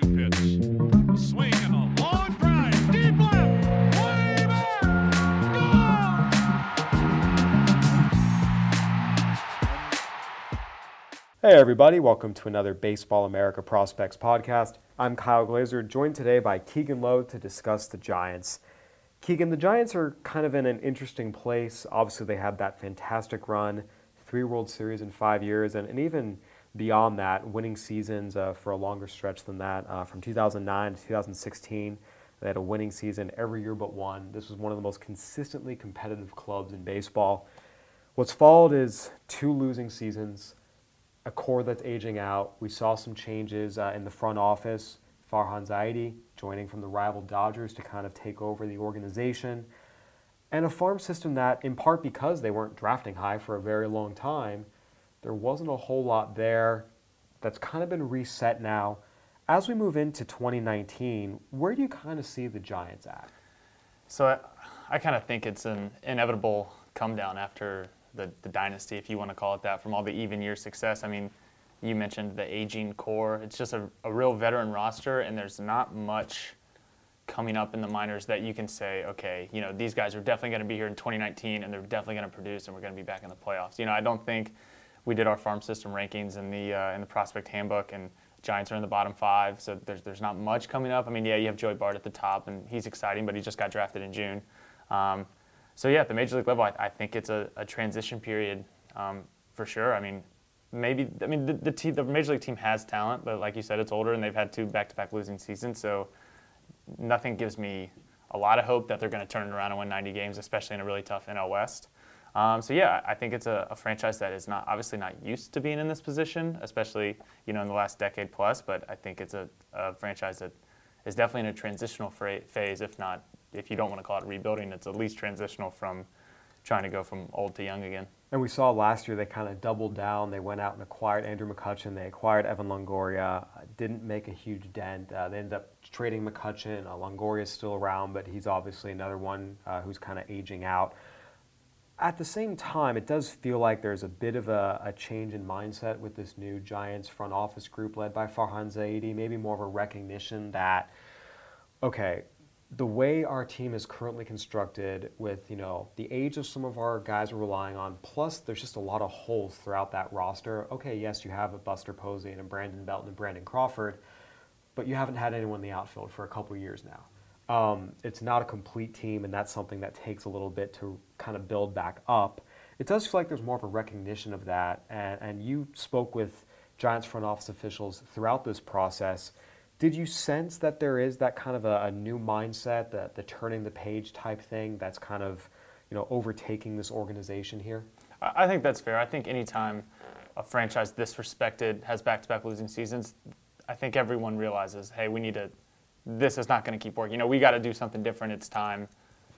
2 2 pitch. A swing and a long drive. Deep left. Way back. Hey, everybody, welcome to another Baseball America Prospects podcast. I'm Kyle Glaser, joined today by Keegan Lowe to discuss the Giants. Keegan, the Giants are kind of in an interesting place. Obviously, they had that fantastic run, three World Series in five years, and, and even beyond that, winning seasons uh, for a longer stretch than that. Uh, from 2009 to 2016, they had a winning season every year but one. This was one of the most consistently competitive clubs in baseball. What's followed is two losing seasons, a core that's aging out. We saw some changes uh, in the front office. Farhan Zaidi joining from the rival Dodgers to kind of take over the organization. And a farm system that, in part because they weren't drafting high for a very long time, there wasn't a whole lot there that's kind of been reset now. As we move into 2019, where do you kind of see the Giants at? So I, I kind of think it's an inevitable come down after the, the dynasty, if you want to call it that, from all the even year success. I mean, you mentioned the aging core. It's just a, a real veteran roster, and there's not much coming up in the minors that you can say, okay, you know, these guys are definitely going to be here in 2019, and they're definitely going to produce, and we're going to be back in the playoffs. You know, I don't think we did our farm system rankings in the uh, in the prospect handbook, and Giants are in the bottom five, so there's there's not much coming up. I mean, yeah, you have Joey Bart at the top, and he's exciting, but he just got drafted in June. Um, so yeah, at the major league level, I, I think it's a, a transition period um, for sure. I mean, maybe I mean the the, team, the major league team has talent, but like you said, it's older and they've had two back-to-back losing seasons, so nothing gives me a lot of hope that they're going to turn it around and win 90 games, especially in a really tough NL West. Um, so yeah, I think it's a, a, franchise that is not obviously not used to being in this position, especially you know in the last decade plus. But I think it's a, a franchise that is definitely in a transitional fra- phase, if not if you don't want to call it rebuilding, it's at least transitional from trying to go from old to young again. And we saw last year they kind of doubled down. They went out and acquired Andrew McCutchen. They acquired Evan Longoria. Didn't make a huge dent. Uh, they ended up trading McCutchen. Uh, Longoria is still around, but he's obviously another one uh, who's kind of aging out. At the same time, it does feel like there's a bit of a, a, change in mindset with this new Giants front office group led by Farhan Zaidi. Maybe more of a recognition that, okay, the way our team is currently constructed with you know the age of some of our guys we're relying on plus there's just a lot of holes throughout that roster okay yes you have a buster posey and a brandon belton and brandon crawford but you haven't had anyone in the outfield for a couple years now um, it's not a complete team and that's something that takes a little bit to kind of build back up it does feel like there's more of a recognition of that and, and you spoke with giants front office officials throughout this process did you sense that there is that kind of a, a new mindset, the, the turning the page type thing that's kind of, you know, overtaking this organization here? I think that's fair. I think anytime a franchise this respected has back-to-back losing seasons, I think everyone realizes, hey, we need to. This is not going to keep working. You know, we got to do something different. It's time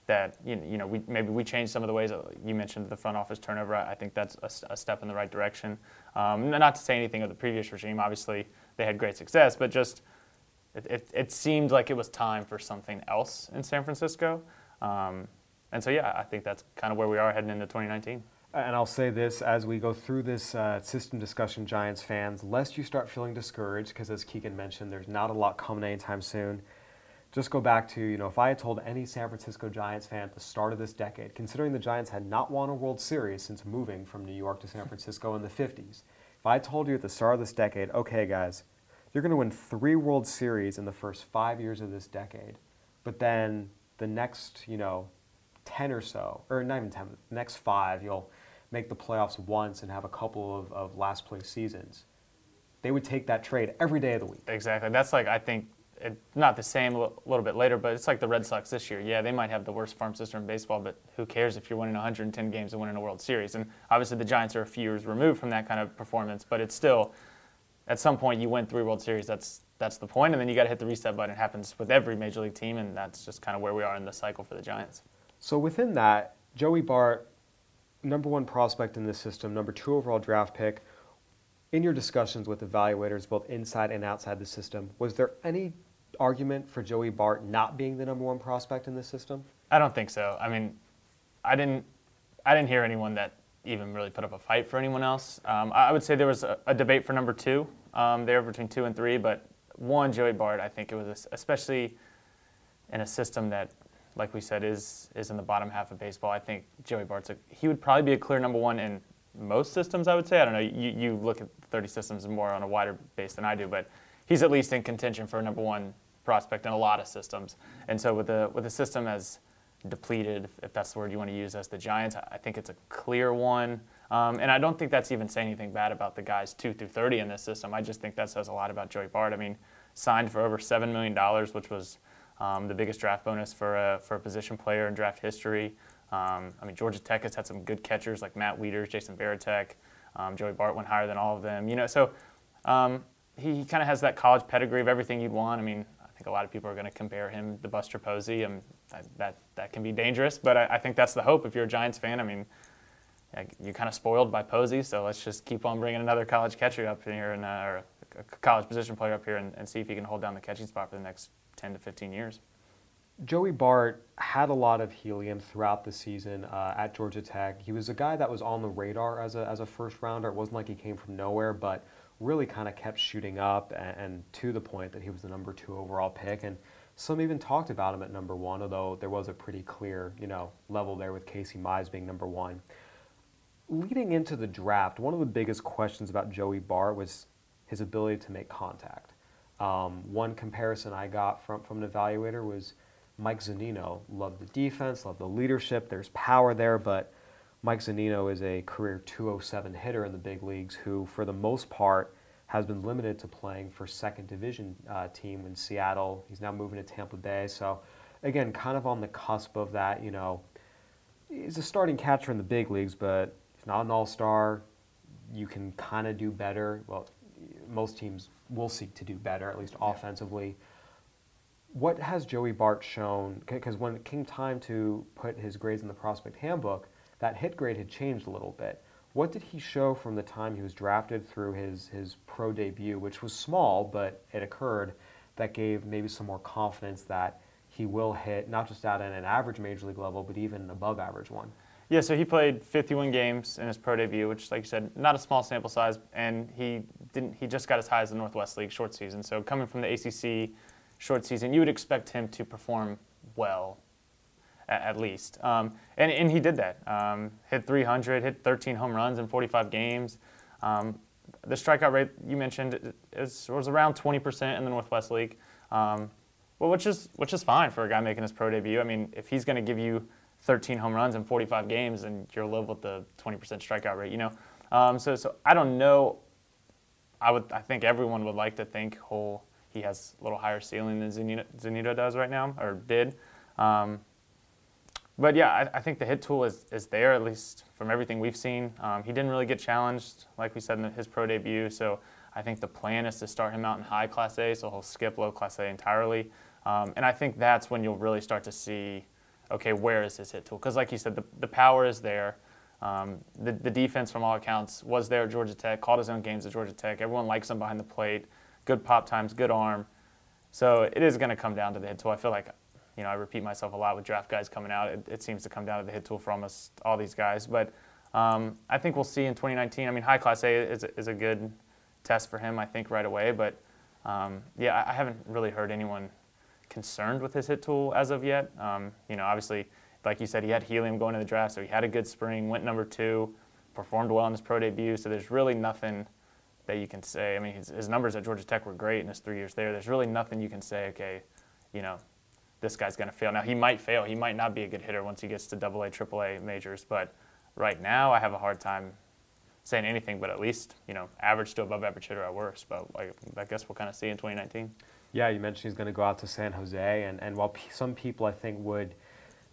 that you know we maybe we change some of the ways you mentioned the front office turnover. I think that's a, a step in the right direction. Um, not to say anything of the previous regime. Obviously, they had great success, but just it, it, it, seemed like it was time for something else in San Francisco. Um, and so, yeah, I think that's kind of where we are heading into 2019. And I'll say this as we go through this uh, system discussion, Giants fans, lest you start feeling discouraged, because as Keegan mentioned, there's not a lot coming anytime soon. Just go back to, you know, if I had told any San Francisco Giants fan at the start of this decade, considering the Giants had not won a World Series since moving from New York to San Francisco in the 50s, if I told you at the start of this decade, okay, guys, you're going to win three World Series in the first five years of this decade, but then the next, you know, 10 or so, or not even 10, the next five, you'll make the playoffs once and have a couple of, of last place seasons. They would take that trade every day of the week. Exactly. That's like, I think, it, not the same a little bit later, but it's like the Red Sox this year. Yeah, they might have the worst farm system in baseball, but who cares if you're winning 110 games and winning a World Series? And obviously, the Giants are a few years removed from that kind of performance, but it's still at some point you win three World Series. That's that's the point, and then you got to hit the reset button. It happens with every major league team, and that's just kind of where we are in the cycle for the Giants. So within that, Joey Bart, number one prospect in this system, number two overall draft pick. In your discussions with evaluators, both inside and outside the system, was there any argument for Joey Bart not being the number one prospect in this system? I don't think so. I mean, I didn't, I didn't hear anyone that even really put up a fight for anyone else. Um, I would say there was a, a debate for number two um, there between two and three, but one, Joey Bart, I think it was especially in a system that, like we said, is is in the bottom half of baseball. I think Joey Bart's a, he would probably be a clear number one in most systems. I would say. I don't know. You, you look at 30 systems more on a wider base than I do, but he's at least in contention for a number one prospect in a lot of systems. And so with the with the system as depleted, if that's the word you want to use, as the Giants, I think it's a clear one. Um, and I don't think that's even saying anything bad about the guys two through 30 in this system. I just think that says a lot about Joey Bart. I mean, signed for over seven million dollars, which was um, the biggest draft bonus for a for a position player in draft history. Um, I mean, Georgia Tech has had some good catchers like Matt Wieters, Jason Varitek. Um, Joey Bart went higher than all of them. You know, so um, he, he kind of has that college pedigree of everything you'd want. I mean, I think a lot of people are going to compare him to Buster Posey, and that, that, that can be dangerous. But I, I, think that's the hope if you're a Giants fan. I mean, you're kind of spoiled by Posey, so let's just keep on bringing another college catcher up here, and, uh, or a college position player up here, and, and see if he can hold down the catching spot for the next 10 to 15 years. Joey Bart had a lot of helium throughout the season uh, at Georgia Tech. He was a guy that was on the radar as a, as a first rounder. It wasn't like he came from nowhere, but really kind of kept shooting up and, and, to the point that he was the number two overall pick. And some even talked about him at number one, although there was a pretty clear, you know, level there with Casey Mize being number one. Leading into the draft, one of the biggest questions about Joey Bart was his ability to make contact. Um, one comparison I got from, from an evaluator was Mike Zunino loved the defense, loved the leadership. There's power there, but Mike Zunino is a career 207 hitter in the big leagues who, for the most part, has been limited to playing for second division uh, team in Seattle. He's now moving to Tampa Bay. So, again, kind of on the cusp of that. You know, he's a starting catcher in the big leagues, but he's not an all-star. You can kind of do better. Well, most teams will seek to do better, at least offensively what has Joey Bart shown? Because when it came time to put his grades in the prospect handbook, that hit grade had changed a little bit. What did he show from the time he was drafted through his, his pro debut, which was small, but it occurred, that gave maybe some more confidence that he will hit not just at an average major league level, but even an above average one? Yeah, so he played 51 games in his pro debut, which, like you said, not a small sample size, and he didn't. He just got as high as the Northwest League short season. So coming from the ACC, short season, you would expect him to perform well, at, at least. Um, and, and he did that. Um, hit 300, hit 13 home runs in 45 games. Um, the strikeout rate you mentioned is, was around 20% in the Northwest League, um, well, which is which is fine for a guy making his pro debut. I mean, if he's going to give you 13 home runs in 45 games, and you're live with the 20% strikeout rate, you know. Um, so, so I don't know. I would, I think everyone would like to think he has a little higher ceiling than Zunino, does right now, or did. Um, but yeah, I, I, think the hit tool is, is there, at least from everything we've seen. Um, he didn't really get challenged, like we said in his pro debut, so I think the plan is to start him out in high Class A, so he'll skip low Class A entirely. Um, and I think that's when you'll really start to see, okay, where is his hit tool? Because like you said, the, the power is there. Um, the, the defense, from all accounts, was there at Georgia Tech, called his own games at Georgia Tech. Everyone likes him behind the plate good pop times, good arm. So it is going to come down to the hit tool. I feel like, you know, I repeat myself a lot with draft guys coming out. It, it seems to come down to the hit tool for almost all these guys. But um, I think we'll see in 2019. I mean, high class A is, is a good test for him, I think, right away. But um, yeah, I haven't really heard anyone concerned with his hit tool as of yet. Um, you know, obviously, like you said, he had helium going to the draft, so he had a good spring, went number two, performed well in his pro debut. So there's really nothing that you can say. I mean, his, his, numbers at Georgia Tech were great in his three years there. There's really nothing you can say, okay, you know, this guy's going to fail. Now, he might fail. He might not be a good hitter once he gets to double AA, AAA majors. But right now, I have a hard time saying anything but at least, you know, average to above average hitter at worst. But I, I guess we'll kind of see in 2019. Yeah, you mentioned he's going to go out to San Jose. And, and while p- some people, I think, would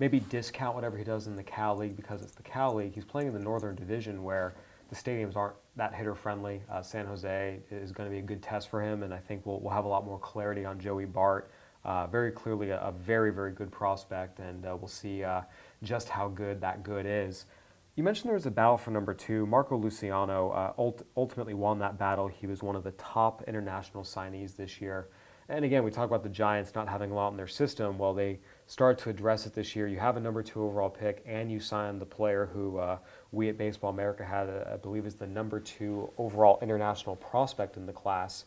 maybe discount whatever he does in the Cal League because it's the Cal League, he's playing in the Northern Division where – the stadiums aren't that hitter friendly. Uh, San Jose is going to be a good test for him, and I think we'll, we'll have a lot more clarity on Joey Bart. Uh, very clearly, a, a, very, very good prospect, and uh, we'll see uh, just how good that good is. You mentioned there was a battle for number two. Marco Luciano uh, ult- ultimately won that battle. He was one of the top international signees this year. And again, we talk about the Giants not having a lot in their system. Well, they start to address it this year. You have a number two overall pick, and you sign the player who uh, we at Baseball America had, uh, I believe, is the number two overall international prospect in the class.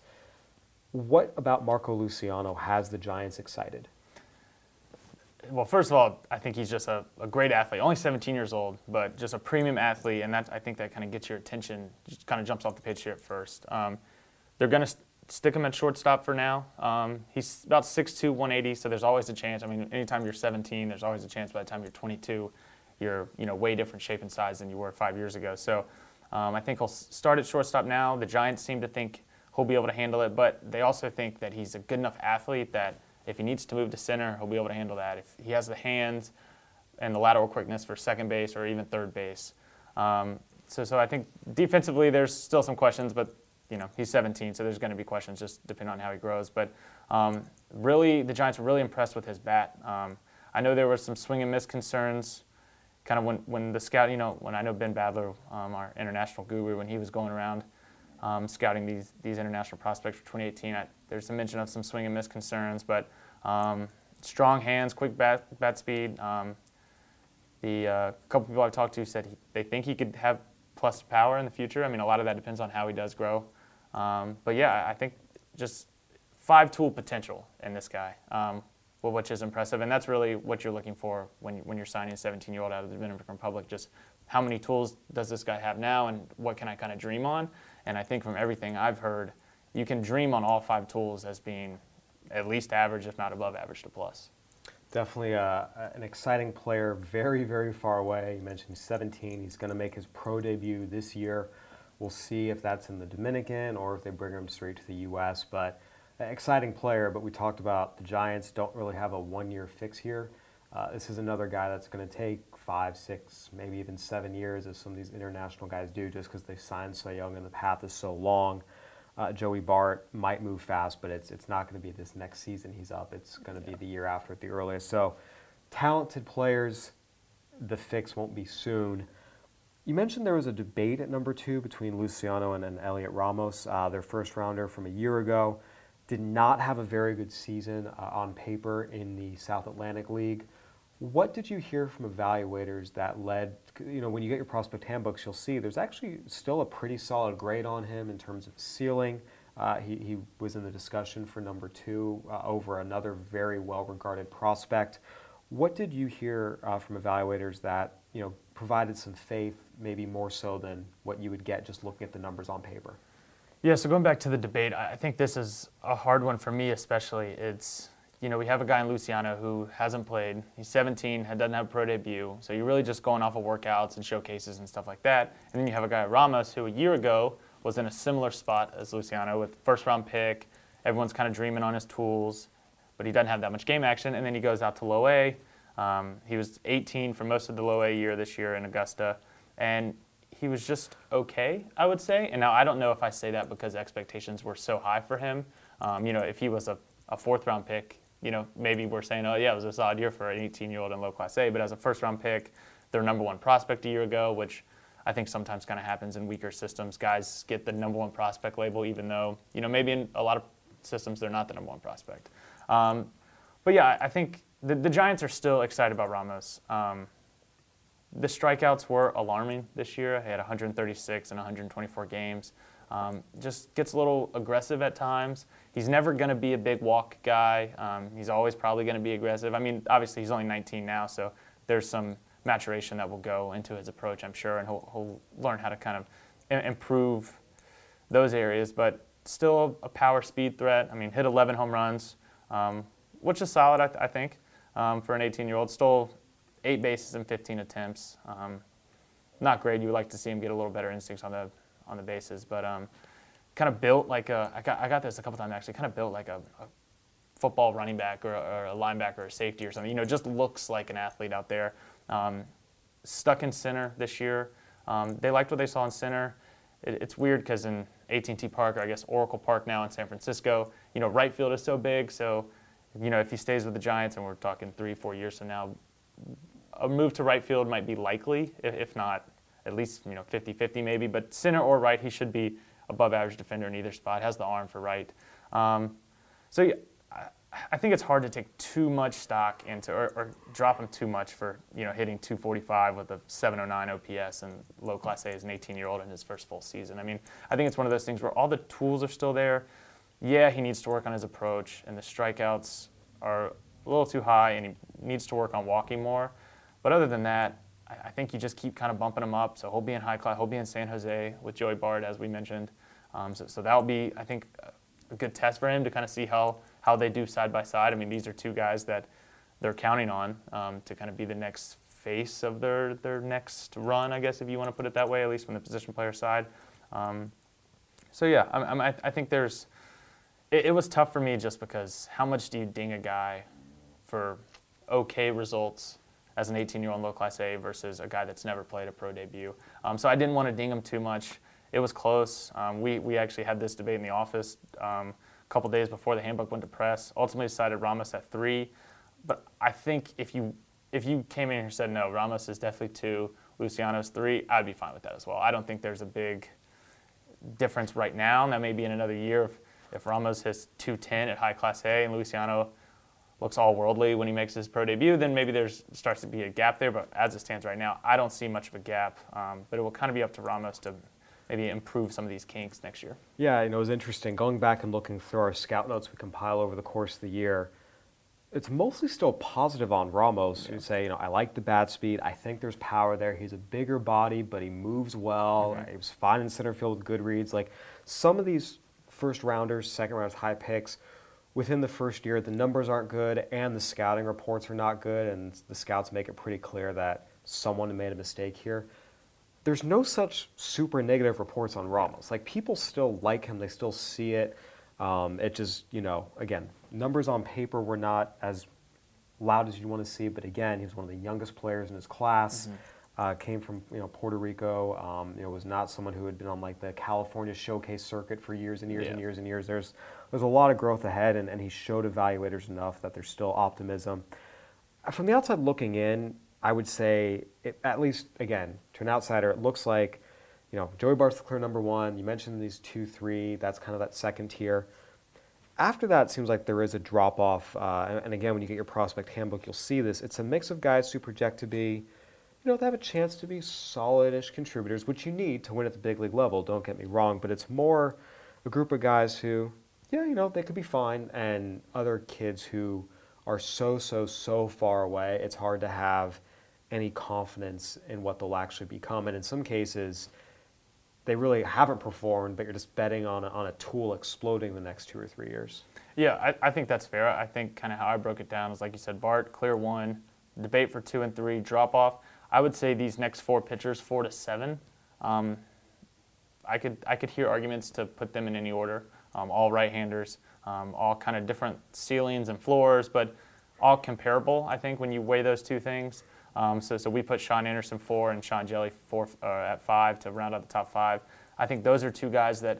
What about Marco Luciano has the Giants excited? Well, first of all, I think he's just a, a, great athlete. Only 17 years old, but just a premium athlete, and that I think that kind of gets your attention. Just kind of jumps off the page here at first. Um, they're going to stick him at shortstop for now. Um, he's about 6'2", 180, so there's always a chance. I mean, anytime you're 17, there's always a chance by the time you're 22, you're you know way different shape and size than you were five years ago. So um, I think he'll start at shortstop now. The Giants seem to think he'll be able to handle it, but they also think that he's a good enough athlete that if he needs to move to center, he'll be able to handle that. If he has the hands and the lateral quickness for second base or even third base. Um, so, so I think defensively there's still some questions, but you know, he's 17, so there's going to be questions just depending on how he grows. But um, really, the Giants were really impressed with his bat. Um, I know there were some swing and miss concerns, kind of when, when the scout, you know, when I know Ben Badler, um, our international guru, when he was going around um, scouting these these international prospects for 2018, I, there's some mention of some swing and miss concerns, but um, strong hands, quick bat bat speed. Um, the uh, couple people I've talked to said he, they think he could have plus power in the future. I mean, a lot of that depends on how he does grow. Um, but yeah, I think just five tool potential in this guy, um, which is impressive. And that's really what you're looking for when, when you're signing a 17 year old out of the Dominican Republic. Just how many tools does this guy have now and what can I kind of dream on? And I think from everything I've heard, you can dream on all five tools as being at least average, if not above average to plus. Definitely uh, an exciting player, very, very far away. You mentioned 17. He's going to make his pro debut this year. We'll see if that's in the Dominican or if they bring him straight to the U.S. But exciting player. But we talked about the Giants don't really have a one-year fix here. Uh, this is another guy that's going to take five, six, maybe even seven years, as some of these international guys do, just because they signed so young and the path is so long. Uh, Joey Bart might move fast, but it's it's not going to be this next season he's up. It's going to yeah. be the year after at the earliest. So, talented players, the fix won't be soon. You mentioned there was a debate at number two between Luciano and, and Heliot Ramos, uh, their first rounder from a year ago. Did not have a very good season uh, on paper in the South Atlantic League. What did you hear from evaluators that led, you know, when you get your prospect handbooks, you'll see there's actually still a pretty solid grade on him in terms of ceiling. Uh, he, he, was in the discussion for number two uh, over another very well regarded prospect. What did you hear uh, from evaluators that, you know, provided some faith, maybe more so than what you would get just looking at the numbers on paper. Yeah, so going back to the debate, I think this is a hard one for me, especially. It's, you know, we have a guy in Luciano who hasn't played. He's 17, doesn't have a pro debut. So you're really just going off of workouts and showcases and stuff like that. And then you have a guy, Ramos, who a year ago was in a similar spot as Luciano with first round pick. Everyone's kind of dreaming on his tools, but he doesn't have that much game action. And then he goes out to low A um, he was 18 for most of the low A year this year in Augusta, and he was just okay, I would say. And now I don't know if I say that because expectations were so high for him. Um, you know, if he was a, a fourth round pick, you know, maybe we're saying, oh, yeah, it was a solid year for an 18 year old in low class A. But as a first round pick, their number one prospect a year ago, which I think sometimes kind of happens in weaker systems. Guys get the number one prospect label, even though, you know, maybe in a lot of systems they're not the number one prospect. Um, but yeah, I think the, the Giants are still excited about Ramos. Um, the strikeouts were alarming this year. He had 136 and 124 games. Um, just gets a little aggressive at times. He's never going to be a big walk guy. Um, he's always probably going to be aggressive. I mean, obviously he's only 19 now, so there's some maturation that will go into his approach, I'm sure, and he'll, he'll learn how to kind of improve those areas. But still a power speed threat. I mean, hit 11 home runs, um, which is solid, I, th- I think um, for an 18 year old. Stole eight bases in 15 attempts. Um, not great. You would like to see him get a little better instincts on the on the bases, but um, kind of built like a. I got I got this a couple times actually. Kind of built like a, a football running back or, or, a linebacker or a safety or something. You know, just looks like an athlete out there. Um, stuck in center this year. Um, they liked what they saw in center. it, it's weird because in AT&T Park, or I guess Oracle Park now in San Francisco, you know, right field is so big. So, you know, if he stays with the Giants, and we're talking three, four years from now, a move to right field might be likely, if, not at least you know 50-50 maybe. But center or right, he should be above average defender in either spot. Has the arm for right. Um, so I think it's hard to take too much stock into or, or, drop him too much for you know hitting 245 with a 709 OPS and low class A as an 18 year old in his first full season. I mean, I think it's one of those things where all the tools are still there. Yeah, he needs to work on his approach, and the strikeouts are a little too high, and he needs to work on walking more. But other than that, I, think you just keep kind of bumping him up. So he'll be in high class, he'll be in San Jose with Joey Bart, as we mentioned. Um, so, so that'll be, I think, a good test for him to kind of see how how they do side by side. I mean, these are two guys that they're counting on um, to kind of be the next face of their their next run, I guess, if you want to put it that way, at least from the position player side. Um, so yeah, I, I, I think there's. It, it, was tough for me just because how much do you ding a guy for okay results as an 18-year-old low class A versus a guy that's never played a pro debut? Um, so I didn't want to ding him too much. It was close. Um, we we actually had this debate in the office um, a couple days before the handbook went to press. Ultimately decided Ramos at three. But I think if you if you came in here and said no, Ramos is definitely two, Luciano's three, I'd be fine with that as well. I don't think there's a big difference right now. That may be in another year if, Ramos hits 210 at high class A and Luciano looks all worldly when he makes his pro debut, then maybe there starts to be a gap there. But as it stands right now, I don't see much of a gap. Um, but it will kind of be up to Ramos to maybe improve some of these kinks next year. Yeah, you know, it was interesting going back and looking through our scout notes we compile over the course of the year. It's mostly still positive on Ramos. Yeah. You say, you know, I like the bat speed. I think there's power there. He's a bigger body, but he moves well. Mm-hmm. He was fine in center field with good reads. Like some of these first rounders, second rounders, high picks, within the first year, the numbers aren't good and the scouting reports are not good, and the scouts make it pretty clear that someone made a mistake here there's no such super negative reports on Ramos. Like people still like him, they still see it. Um, it just, you know, again, numbers on paper were not as loud as you'd want to see, but again, he was one of the youngest players in his class. Mm-hmm. Uh, came from you know Puerto Rico. Um, you know, was not someone who had been on like the California showcase circuit for years and years yeah. and years and years. There's there's a lot of growth ahead, and, and he showed evaluators enough that there's still optimism. From the outside looking in, I would say, it, at least again, to an outsider, it looks like, you know, Joey Bart's the clear number one. You mentioned these two, three. That's kind of that second tier. After that, it seems like there is a drop off. Uh, and, and, again, when you get your prospect handbook, you'll see this. It's a mix of guys who project to be, you know, they have a chance to be solid-ish contributors, which you need to win at the big league level. Don't get me wrong, but it's more a group of guys who, yeah, you know, they could be fine, and other kids who are so, so, so far away. It's hard to have any confidence in what they'll actually become. And in some cases, they really haven't performed, but you're just betting on a, on a tool exploding the next two or three years. Yeah, I, I think that's fair. I think kind of how I broke it down is like you said, Bart, clear one, debate for two and three, drop off. I would say these next four pitchers, four to seven, um, I could I could hear arguments to put them in any order. Um, all right-handers, um, all kind of different ceilings and floors, but all comparable. I think when you weigh those two things. Um, so, so we put Shaun Anderson four and Sean Hjelle four uh, at five to round out the top five. I think those are two guys that,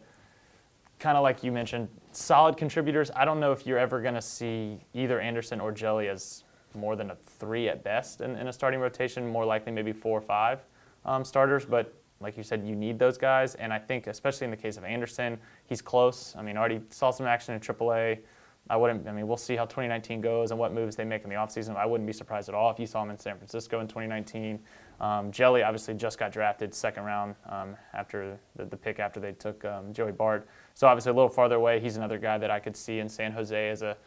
kind of like you mentioned, solid contributors. I don't know if you're ever going to see either Anderson or Hjelle as more than a three at best in, in a starting rotation. More likely, maybe four or five um, starters. But like you said, you need those guys. And I think, especially in the case of Anderson, he's close. I mean, already saw some action in AAA. I wouldn't. I mean, we'll see how 2019 goes and what moves they make in the offseason. I wouldn't be surprised at all if you saw him in San Francisco in 2019. Um, Hjelle obviously just got drafted second round um, after the, the, pick after they took um, Joey Bart. So obviously a little farther away. He's another guy that I could see in San Jose as a,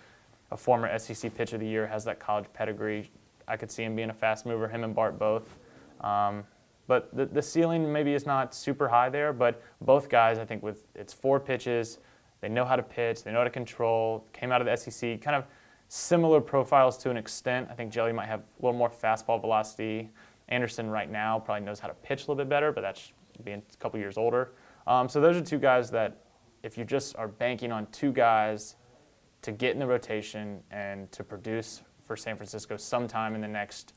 a former SEC pitch of the year, has that college pedigree. I could see him being a fast mover. Him and Bart both. Um, but the, the ceiling maybe is not super high there. But both guys, I think, with it's four pitches they know how to pitch. They know how to control. Came out of the SEC. Kind of similar profiles to an extent. I think Hjelle might have a little more fastball velocity. Anderson right now probably knows how to pitch a little bit better, but that's being a couple years older. Um, so those are two guys that, if you just are banking on two guys to get in the rotation and to produce for San Francisco sometime in the next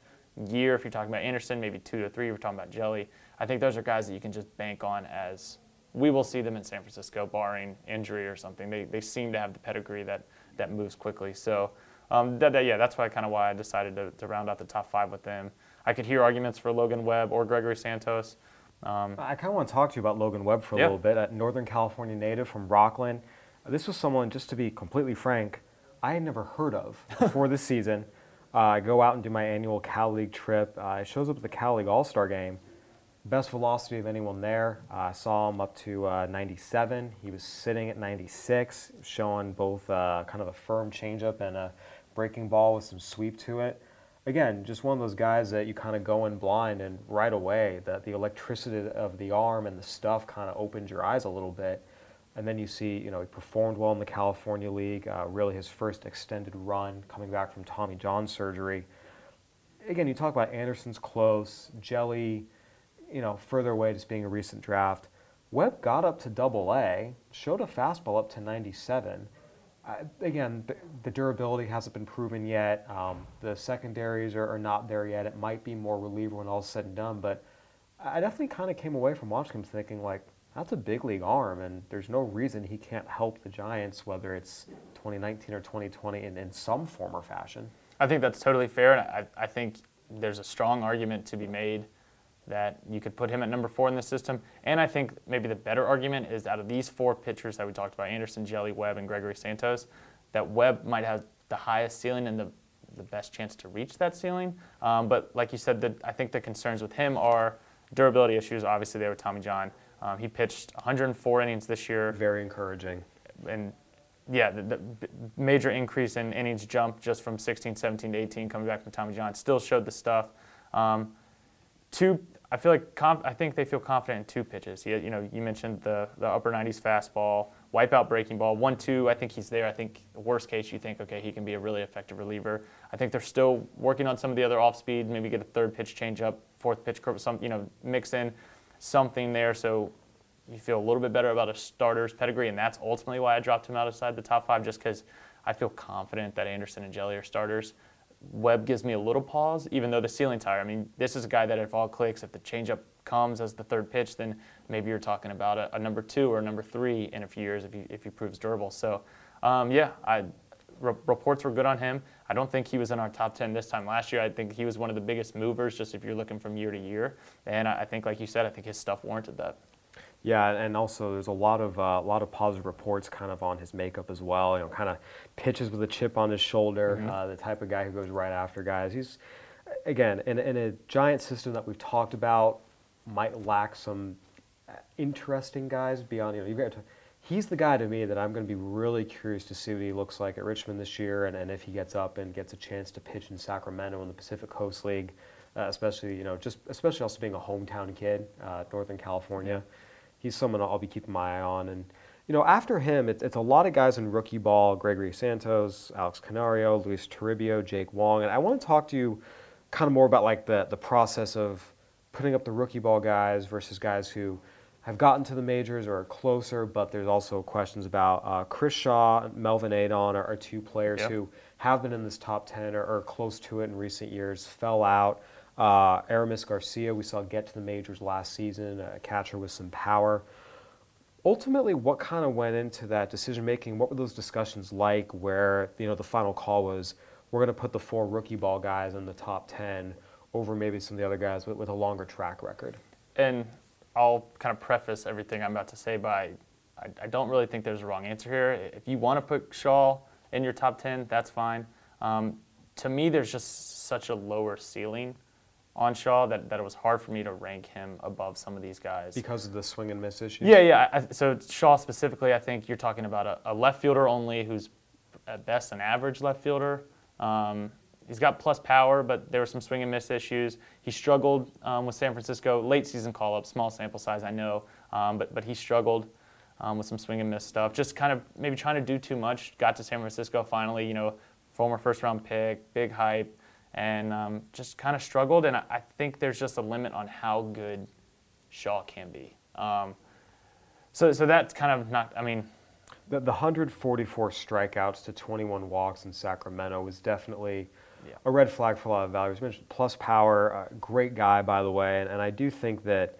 year, if you're talking about Anderson, maybe two to three, if you're talking about Hjelle, I think those are guys that you can just bank on as we will see them in San Francisco, barring injury or something. They, they seem to have the pedigree that, that moves quickly. So, um, that, that, yeah, that's why kind of why I decided to, to round out the top five with them. I could hear arguments for Logan Webb or Gregory Santos. Um, I kind of want to talk to you about Logan Webb for a Yeah. little bit. A Northern California native from Rocklin. This was someone, just to be completely frank, I had never heard of before this season. Uh, I go out and do my annual Cal League trip. Uh, I shows up at the Cal League All Star game. Best velocity of anyone there. Uh, I saw him up to uh, 97. He was sitting at 96, showing both uh, kind of a firm changeup and a breaking ball with some sweep to it. Again, just one of those guys that you kind of go in blind and right away that the electricity of the arm and the stuff kind of opens your eyes a little bit. And then you see, you know, he performed well in the California League, uh, really his first extended run coming back from Tommy John surgery. Again, you talk about Anderson's close, Hjelle, you know, further away just being a recent draft. Webb got up to double A, showed a fastball up to 97. Uh, again, the, the durability hasn't been proven yet. Um, the secondaries are, are not there yet. It might be more reliever when all's said and done, but I definitely kind of came away from watching him thinking, like, that's a big league arm, and there's no reason he can't help the Giants, whether it's 2019 or 2020, in, in some form or fashion. I think that's totally fair, and I, I think there's a strong argument to be made that you could put him at number four in the system. And I think maybe the better argument is out of these four pitchers that we talked about Anderson, Hjelle, Webb, and Gregory Santos that Webb might have the highest ceiling and the, the best chance to reach that ceiling. Um, but like you said, the, I think the concerns with him are durability issues. Obviously, they were Tommy John. Um, he pitched 104 innings this year Very encouraging. and yeah, the, the major increase in innings jump just from 16, 17 to 18 coming back from Tommy John. Still showed the stuff. Um, two, I feel like conf- I think they feel confident in two pitches. He, you know, you mentioned the the upper 90s fastball, wipeout breaking ball, one two. I think he's there. I think worst case you think okay he can be a really effective reliever. I think they're still working on some of the other off speed. Maybe get a third pitch change up, fourth pitch curve, some you know mix in something there. So you feel a little bit better about a starter's pedigree, and that's ultimately why I dropped him outside the top five, just because I feel confident that Anderson and Hjelle are starters. Webb gives me a little pause, even though the ceiling's higher. I mean, this is a guy that if all clicks, if the changeup comes as the third pitch, then maybe you're talking about a, a number two or a number three in a few years if he, if he proves durable. So, um, yeah, I, re- reports were good on him. I don't think he was in our top 10 this time last year. I think he was one of the biggest movers just if you're looking from year to year. And I, think, like you said, I think his stuff warranted that. Yeah, and also there's a lot of uh, a lot of positive reports kind of on his makeup as well. You know, kind of pitches with a chip on his shoulder, uh, the type of guy who goes right after guys. He's again in, in a giant system that we've talked about might lack some uh, interesting guys beyond. You know, you've got to, he's the guy to me that I'm going to be really curious to see what he looks like at Richmond this year, and, and if he gets up and gets a chance to pitch in Sacramento in the Pacific Coast League, uh, especially you know just especially also being a hometown kid, uh, Northern California he's someone I'll be keeping my eye on. And you know, after him, it's, it's a lot of guys in rookie ball: Gregory Santos, Alex Canario, Luis Toribio, Jake Wong. And I want to talk to you kind of more about like the the process of putting up the rookie ball guys versus guys who have gotten to the majors or are closer. But there's also questions about uh, Chris Shaw, and Melvin Adon are, are two players Yep. who have been in this top 10 or, or close to it in recent years, fell out. Uh, Aramis Garcia, we saw get to the majors last season, a catcher with some power. Ultimately, what kind of went into that decision making? What were those discussions like where, you know, the final call was, we're going to put the four rookie ball guys in the top 10 over maybe some of the other guys with, with a longer track record? and I'll kind of preface everything I'm about to say by I, I don't really think there's a wrong answer here. If you want to put Shaw in your top 10, that's fine. Um, to me, there's just such a lower ceiling on Shaw that, that it was hard for me to rank him above some of these guys. Because of the swing and miss issue? Yeah, yeah. I, so Shaw specifically, I think you're talking about a, a left fielder only who's at best an average left fielder. Um, he's got plus power, but there were some swing and miss issues. He struggled um, with San Francisco late season call up, small sample size, I know, um, but but he struggled um, with some swing and miss stuff. Just kind of maybe trying to do too much. Got to San Francisco finally, you know, former first round pick, big hype, and um, just kind of struggled. And I, I think there's just a limit on how good Shaw can be. Um, so so that's kind of not. I mean, The, the 144 strikeouts to 21 walks in Sacramento was definitely Yeah. a red flag for a lot of values. Mentioned plus power, uh, great guy, by the way. And, and I do think that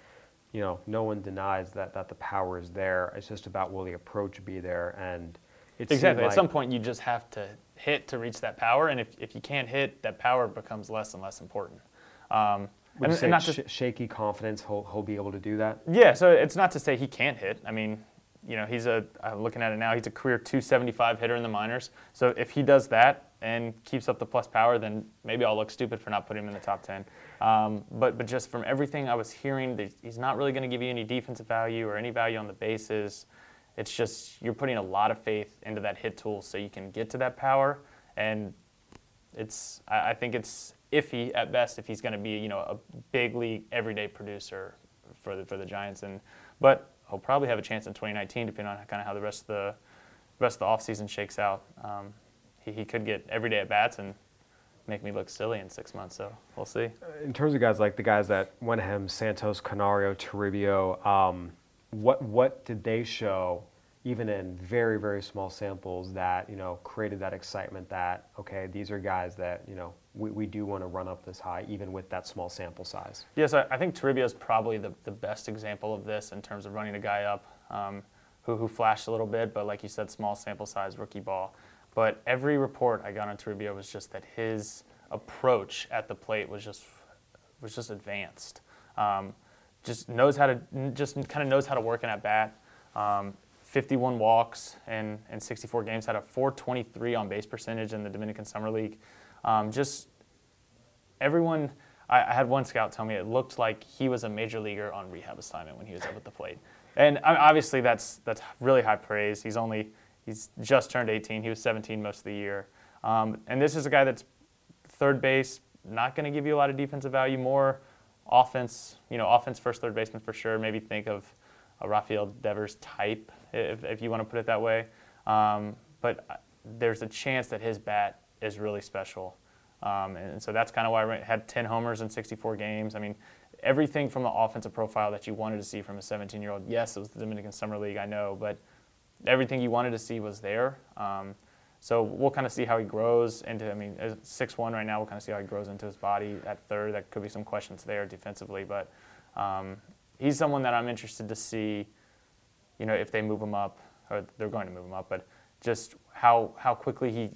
you know, no one denies that, that the power is there. It's just about will the approach be there, and it Exactly. At some point, you just have to hit to reach that power, and if, if you can't hit, that power becomes less and less important. Um, Would and, you say and not sh- just shaky confidence he'll, he'll be able to do that? yeah. So it's not to say he can't hit. I mean, you know, he's a I'm looking at it now. He's a career 275 hitter in the minors. So if he does that and keeps up the plus power, then maybe I'll look stupid for not putting him in the top 10. Um, but but just from everything I was hearing, he's not really going to give you any defensive value or any value on the bases. It's just you're putting a lot of faith into that hit tool so you can get to that power and it's I think it's iffy at best if he's going to be you know a big league everyday producer for the for the Giants and but he'll probably have a chance in 2019 depending on kind of how the rest of the rest of the offseason shakes out. Um, he, could get everyday at bats and make me look silly in six months. So we'll see. In terms of guys like the guys that went him, Santos, Canario, Toribio, um, what what did they show, even in very very small samples, that you know created that excitement that okay, these are guys that you know we, we do want to run up this high, even with that small sample size. Yes, I, I think Toribio is probably the, the best example of this in terms of running a guy up um, who, who flashed a little bit, but like you said, small sample size, rookie ball. But every report I got on Toribio was just that his approach at the plate was just was just advanced. Um, just knows how to just kind of knows how to work an at bat. Um, 51 walks and, and 64 games. Had a 423 on base percentage in the Dominican Summer League. Um, just everyone I, I had one scout tell me it looked like he was a major leaguer on rehab assignment when he was up at the plate and I obviously that's that's really high praise he's only he's just turned 18 he was 17 most of the year um, and this is a guy that's third base not going to give you a lot of defensive value more offense you know offense first third baseman for sure maybe think of a Rafael Devers type if, if you want to put it that way um, but uh, there's a chance that his bat is really special um, and so that's kind of why I had 10 homers in 64 games. I mean, everything from the offensive profile that you wanted to see from a 17 year old. Yes, it was the Dominican Summer League, I know, but everything you wanted to see was there. Um, so we'll kind of see how he grows into, I mean, six one right now, we'll kind of see how he grows into his body at third. That could be some questions there defensively, but um, he's someone that I'm interested to see, you know, if they move him up, or they're going to move him up, but just how, how quickly he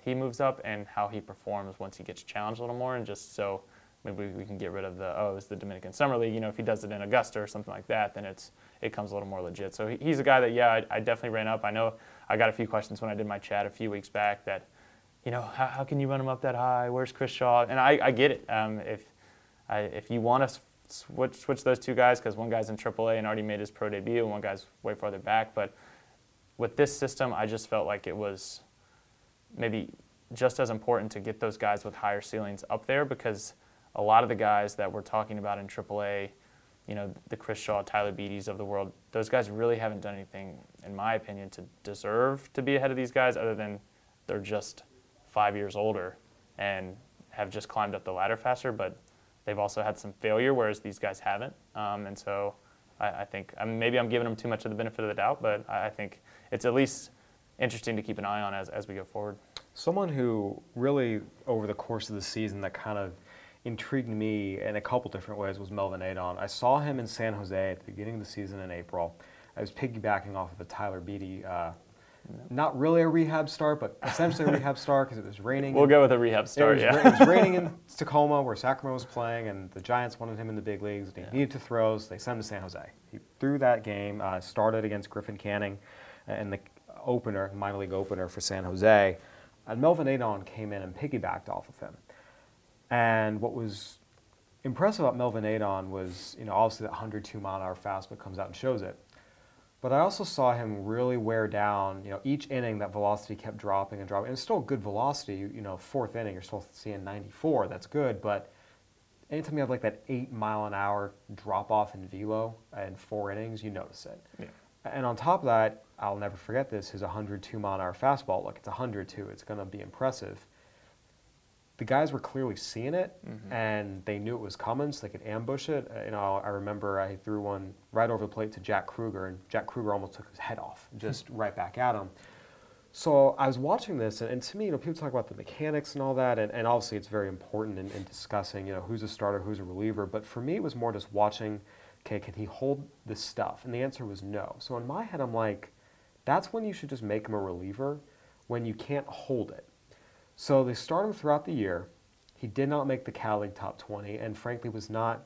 he moves up and how he performs once he gets challenged a little more, and just so maybe we can get rid of the oh it's the Dominican Summer League. You know, if he does it in Augusta or something like that, then it's it comes a little more legit. So he's a guy that yeah, I, I definitely ran up. I know I got a few questions when I did my chat a few weeks back that you know how, how can you run him up that high? Where's Chris Shaw? And I, I get it. Um, if I, if you want to switch switch those two guys because one guy's in AAA and already made his pro debut, and one guy's way farther back, but with this system, I just felt like it was maybe just as important to get those guys with higher ceilings up there because a lot of the guys that we're talking about in AAA, you know, the Chris Shaw, Tyler Beedes of the world, those guys really haven't done anything, in my opinion, to deserve to be ahead of these guys other than they're just five years older and have just climbed up the ladder faster, but they've also had some failure, whereas these guys haven't. Um, and so I, I think I mean, maybe I'm giving them too much of the benefit of the doubt, but I, I think it's at least interesting to keep an eye on as, as we go forward. Someone who really, over the course of the season, that kind of intrigued me in a couple different ways was Melvin Adon. I saw him in San Jose at the beginning of the season in April. I was piggybacking off of a Tyler Beede, uh, not really a rehab start, but essentially a rehab start because it was raining. We'll go with a rehab It start, was, yeah. it was raining in Tacoma where Sacramento was playing, and the Giants wanted him in the big leagues. And he needed to throw, so they sent him to San Jose. He threw that game, uh, started against Griffin Canning in the opener, minor league opener for San Jose. And Melvin Adon came in and piggybacked off of him. And what was impressive about Melvin Adon was, you know, obviously that 102 mile an hour fastball comes out and shows it. But I also saw him really wear down, you know, each inning that velocity kept dropping and dropping. And it's still good velocity, you know, fourth inning, you're still seeing 94, that's good. But anytime you have like that eight mile an hour drop off in velo in four innings, you notice it. Yeah. And on top of that, I'll never forget this, his 102 mile an hour fastball. Look, it's 102, it's going to be impressive. The guys were clearly seeing it, and they knew it was coming, so they could ambush it. Uh, you know, I remember I threw one right over the plate to Jack Kruger, and Jack Kruger almost took his head off, just right back at him. So I was watching this, and, and to me, you know, people talk about the mechanics and all that, and, and obviously it's very important in, in discussing, you know, who's a starter, who's a reliever. But for me, it was more just watching okay, can he hold this stuff? And the answer was no. So in my head, I'm like, that's when you should just make him a reliever when you can't hold it. So they start him throughout the year. He did not make the Cal League top 20, and frankly was not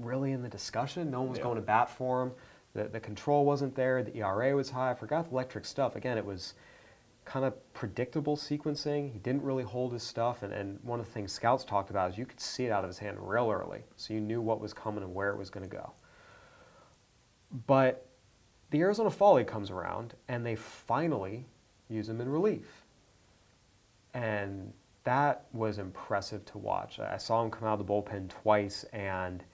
really in the discussion. No one was Yeah. going to bat for him. The, the control wasn't there. The ERA was high. I forgot the electric stuff. Again, it was kind of predictable sequencing. He didn't really hold his stuff, and, and one of the things scouts talked about is you could see it out of his hand real early, so you knew what was coming and where it was going to go. But the Arizona Fall League comes around, and they finally use him in relief, and that was impressive to watch. I saw him come out of the bullpen twice, and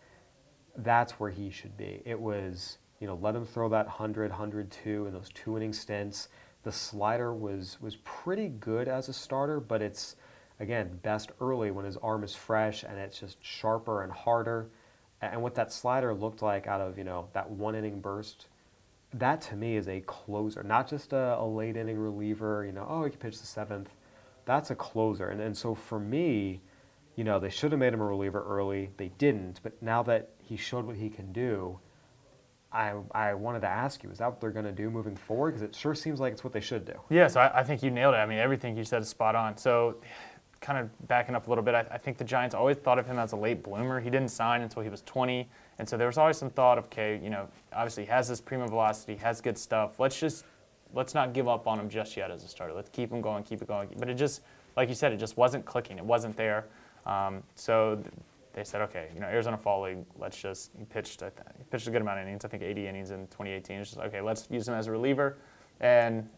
that's where he should be. It was, you know, let him throw that 100, 102 in those two inning stints. The slider was was pretty good as a starter, but it's again best early when his arm is fresh and it's just sharper and harder. And what that slider looked like out of you know that one inning burst, that to me is a closer, not just a, a late inning reliever. You know, oh he can pitch the seventh. That's a closer, and and so for me, you know, they should have made him a reliever early. They didn't, but now that he showed what he can do, I, I wanted to ask you, is that what they're going to do moving forward? Because it sure seems like it's what they should do. Yeah, so I, I think you nailed it. I mean, everything you said is spot on. So, kind of backing up a little bit, I, I think the Giants always thought of him as a late bloomer. He didn't sign until he was 20, and so there was always some thought of, okay, you know, obviously he has this prima velocity, has good stuff. Let's just let's not give up on him just yet as a starter. Let's keep him going, keep it going. But it just, like you said, it just wasn't clicking. It wasn't there. Um, so th- they said, okay, you know, Arizona Fall League, let's just, he pitched, th- he pitched a good amount of innings, I think 80 innings in 2018. It's just, okay, let's use him as a reliever. And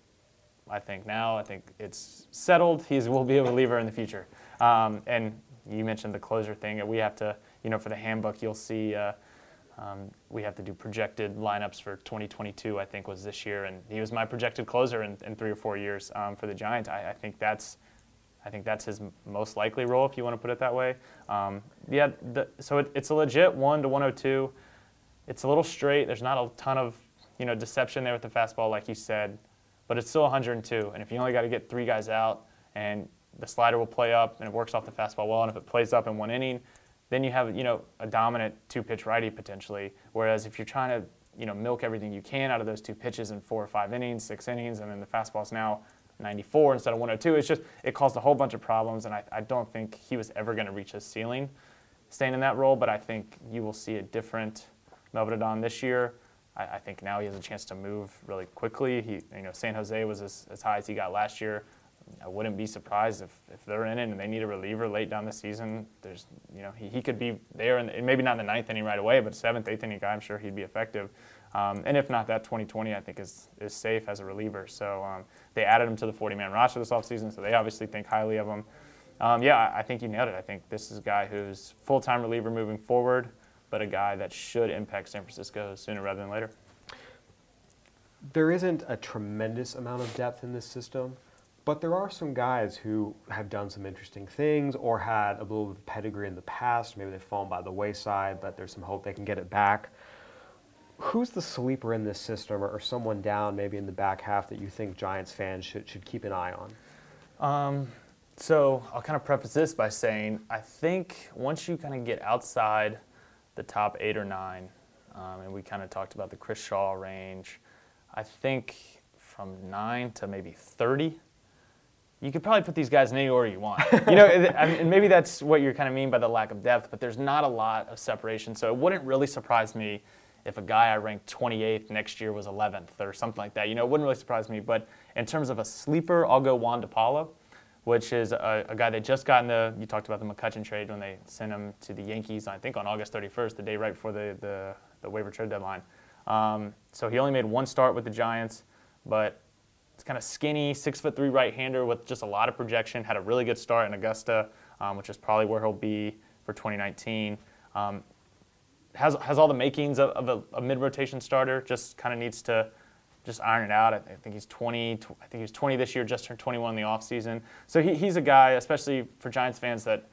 I think now, I think it's settled. He will be a reliever in the future. Um, and you mentioned the closer thing. We have to, you know, for the handbook, you'll see uh, um, we have to do projected lineups for 2022. I think was this year, and he was my projected closer in, in three or four years um, for the Giants. I, I think that's, I think that's his most likely role, if you want to put it that way. Um, yeah, the, so it, it's a legit one to 102. It's a little straight. There's not a ton of, you know, deception there with the fastball, like you said, but it's still 102. And if you only got to get three guys out, and the slider will play up, and it works off the fastball well, and if it plays up in one inning, then you have you know a dominant two-pitch righty potentially. Whereas if you're trying to you know milk everything you can out of those two pitches in four or five innings, six innings, and then the fastball's now 94 instead of 102, it's just it caused a whole bunch of problems, and I, I don't think he was ever going to reach his ceiling staying in that role. But I think you will see a different Melvin this year. I, I think now he has a chance to move really quickly. He you know San Jose was as, as high as he got last year. I wouldn't be surprised if, if they're in it and they need a reliever late down the season. There's, you know, he, he could be there, and maybe not in the ninth inning right away, but seventh, eighth inning guy, I'm sure he'd be effective. Um, and if not, that 2020 I think is, is safe as a reliever. So um, they added him to the 40-man roster this offseason, so they obviously think highly of him. Um, yeah, I, think you nailed it. I think this is a guy who's full-time reliever moving forward, but a guy that should impact San Francisco sooner rather than later. There isn't a tremendous amount of depth in this system, but there are some guys who have done some interesting things or had a little bit of pedigree in the past. Maybe they've fallen by the wayside, but there's some hope they can get it back. Who's the sleeper in this system or, or someone down maybe in the back half that you think Giants fans should, should keep an eye on? Um, so I'll kind of preface this by saying I think once you kind of get outside the top eight or nine, um, and we kind of talked about the Chris Shaw range, I think from nine to maybe 30, you could probably put these guys in any order you want. You know, I mean, and maybe that's what you kind of mean by the lack of depth, but there's not a lot of separation. So it wouldn't really surprise me if a guy I ranked 28th next year was 11th or something like that. You know, it wouldn't really surprise me. But in terms of a sleeper, I'll go Juan De Paula, which is a, a guy that just got in the, you talked about the McCutchen trade when they sent him to the Yankees, I think on August 31st, the day right before the, the, the waiver trade deadline. Um, so he only made one start with the Giants, but it's kind of skinny, six foot three right hander with just a lot of projection. Had a really good start in Augusta, um, which is probably where he'll be for 2019. Um, has has all the makings of, of a, a mid rotation starter. Just kind of needs to just iron it out. I, I think he's 20. tw- I think he was 20 this year. Just turned 21 in the offseason. So he, he's a guy, especially for Giants fans, that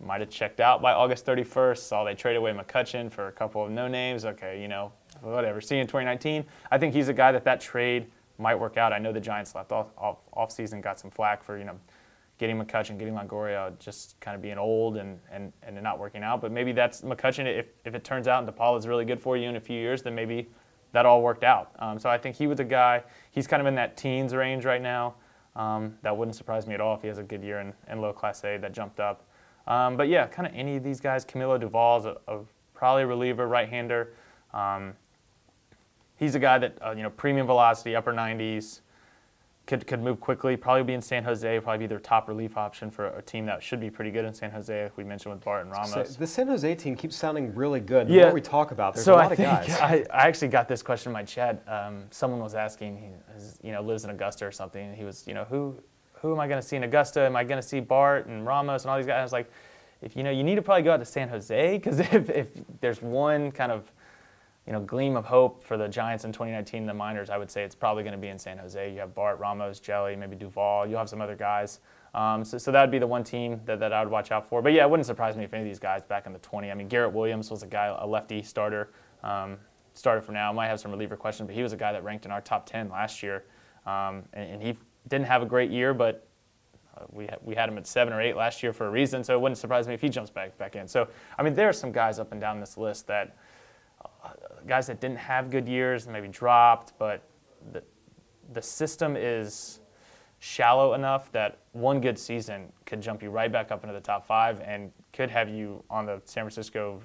might have checked out by August 31st. Saw they traded away McCutchen for a couple of no names. Okay, you know, whatever. See you in 2019. I think he's a guy that that trade might work out. I know the Giants left off off, season got some flack for you know getting McCutchen, getting Longoria, just kind of being old and, and, and not working out. But maybe that's McCutchen. If, if it turns out and DePaul is really good for you in a few years, then maybe that all worked out. Um, so I think he was a guy, he's kind of in that teens range right now. Um, that wouldn't surprise me at all if he has a good year in, in low class A that jumped up. Um, but yeah, kind of any of these guys. Camilo Doval's a, a probably a reliever, right hander. Um, he's a guy that, uh, you know, premium velocity, upper 90s could, could move quickly, probably be in San Jose, probably be their top relief option for a team that should be pretty good in San Jose, like we mentioned with Bart and Ramos. So the San Jose team keeps sounding really good. The Yeah. more we talk about, there's so a lot I of guys. I, I actually got this question in my chat. Um, someone was asking, he you know, lives in Augusta or something, and he was, you know, who who am I going to see in Augusta? Am I going to see Bart and Ramos and all these guys? I was like, if you know, you need to probably go out to San Jose because if, if there's one kind of you know, gleam of hope for the Giants in 2019 in the minors, I would say it's probably going to be in San Jose. You have Bart, Ramos, Hjelle, maybe Doval. You'll have some other guys. Um, so, so that would be the one team that, that I would watch out for. But yeah, it wouldn't surprise me if any of these guys back in the 20. I mean, Garrett Williams was a guy, a lefty starter, um, starter for now. Might have some reliever questions, but he was a guy that ranked in our top 10 last year. Um, and, and he didn't have a great year, but uh, we, ha- we had him at seven or eight last year for a reason, so it wouldn't surprise me if he jumps back back in. So, I mean, there are some guys up and down this list that guys that didn't have good years, maybe dropped, but the the system is shallow enough that one good season could jump you right back up into the top five and could have you on the San Francisco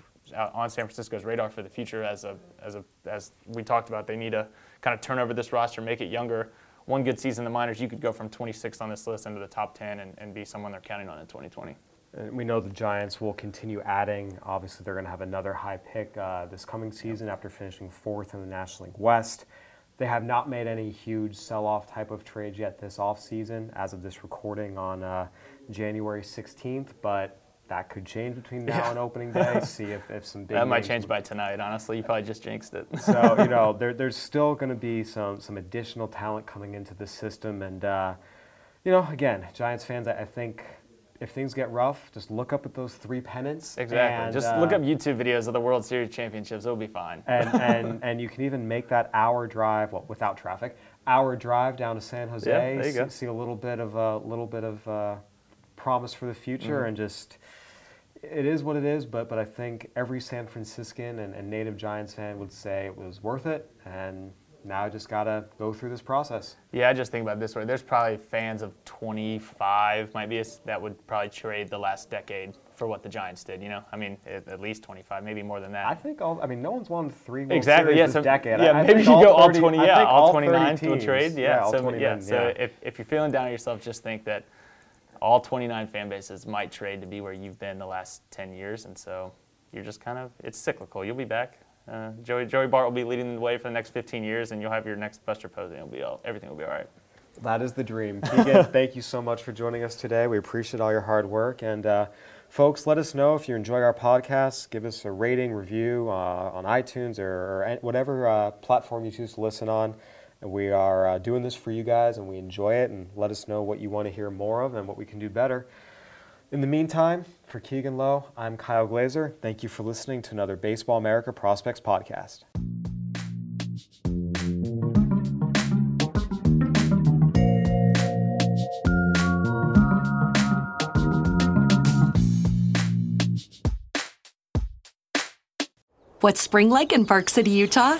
on San Francisco's radar for the future as a as a as we talked about. They need to kind of turn over this roster, make it younger. One good season in the minors, you could go from 26th on this list into the top 10 and, and be someone they're counting on in 2020. And we know the Giants will continue adding. Obviously, they're going to have another high pick uh, this coming season after finishing fourth in the National League West. They have not made any huge sell-off type of trades yet this offseason as of this recording on uh, January 16th, but that could change between now and opening day. See if, if some big That might change by tonight, honestly. You probably just jinxed it. so you know there, there's still going to be some some additional talent coming into the system and uh, you know again giants fans I, I think if things get rough just look up at those three pennants Exactly. and, Just uh, look up YouTube videos of the World Series championships. It'll be fine. and, and and you can even make that hour drive well without traffic hour drive down to san jose Yeah, there you see, go. see a little bit of a little bit of uh, promise for the future Mm-hmm. and just it is what it is, but but I think every San Franciscan and, and native Giants fan would say it was worth it, and now I just gotta go through this process. Yeah, I just think about it this way. There's probably fans of 25, might be a that would probably trade the last decade for what the Giants did. You know, I mean, at, at least 25, maybe more than that. I think all. I mean, no one's won three World exactly. Series Yeah. So decade. yeah, I, I maybe you go all 30 20. I Yeah, all 30 29 will trade. Yeah. all so 29, yeah. So if if you're feeling down on yourself, just think that all 29 fan bases might trade to be where you've been the last 10 years, and so you're just kind of it's cyclical. You'll be back. Uh, Joey Joey Bart will be leading the way for the next 15 years, and you'll have your next Buster Posey. It'll be all everything will be all right. That is the dream. Keegan, thank you so much for joining us today. We appreciate all your hard work. And uh, folks, let us know if you enjoy our podcast. Give us a rating, review uh, on iTunes or, or whatever uh, platform you choose to listen on. We are uh, doing this for you guys and we enjoy it. And let us know what you want to hear more of and what we can do better. In the meantime, for Keegan Lowe, I'm Kyle Glaser. Thank you for listening to another Baseball America Prospects podcast. What's spring like in Park City, Utah?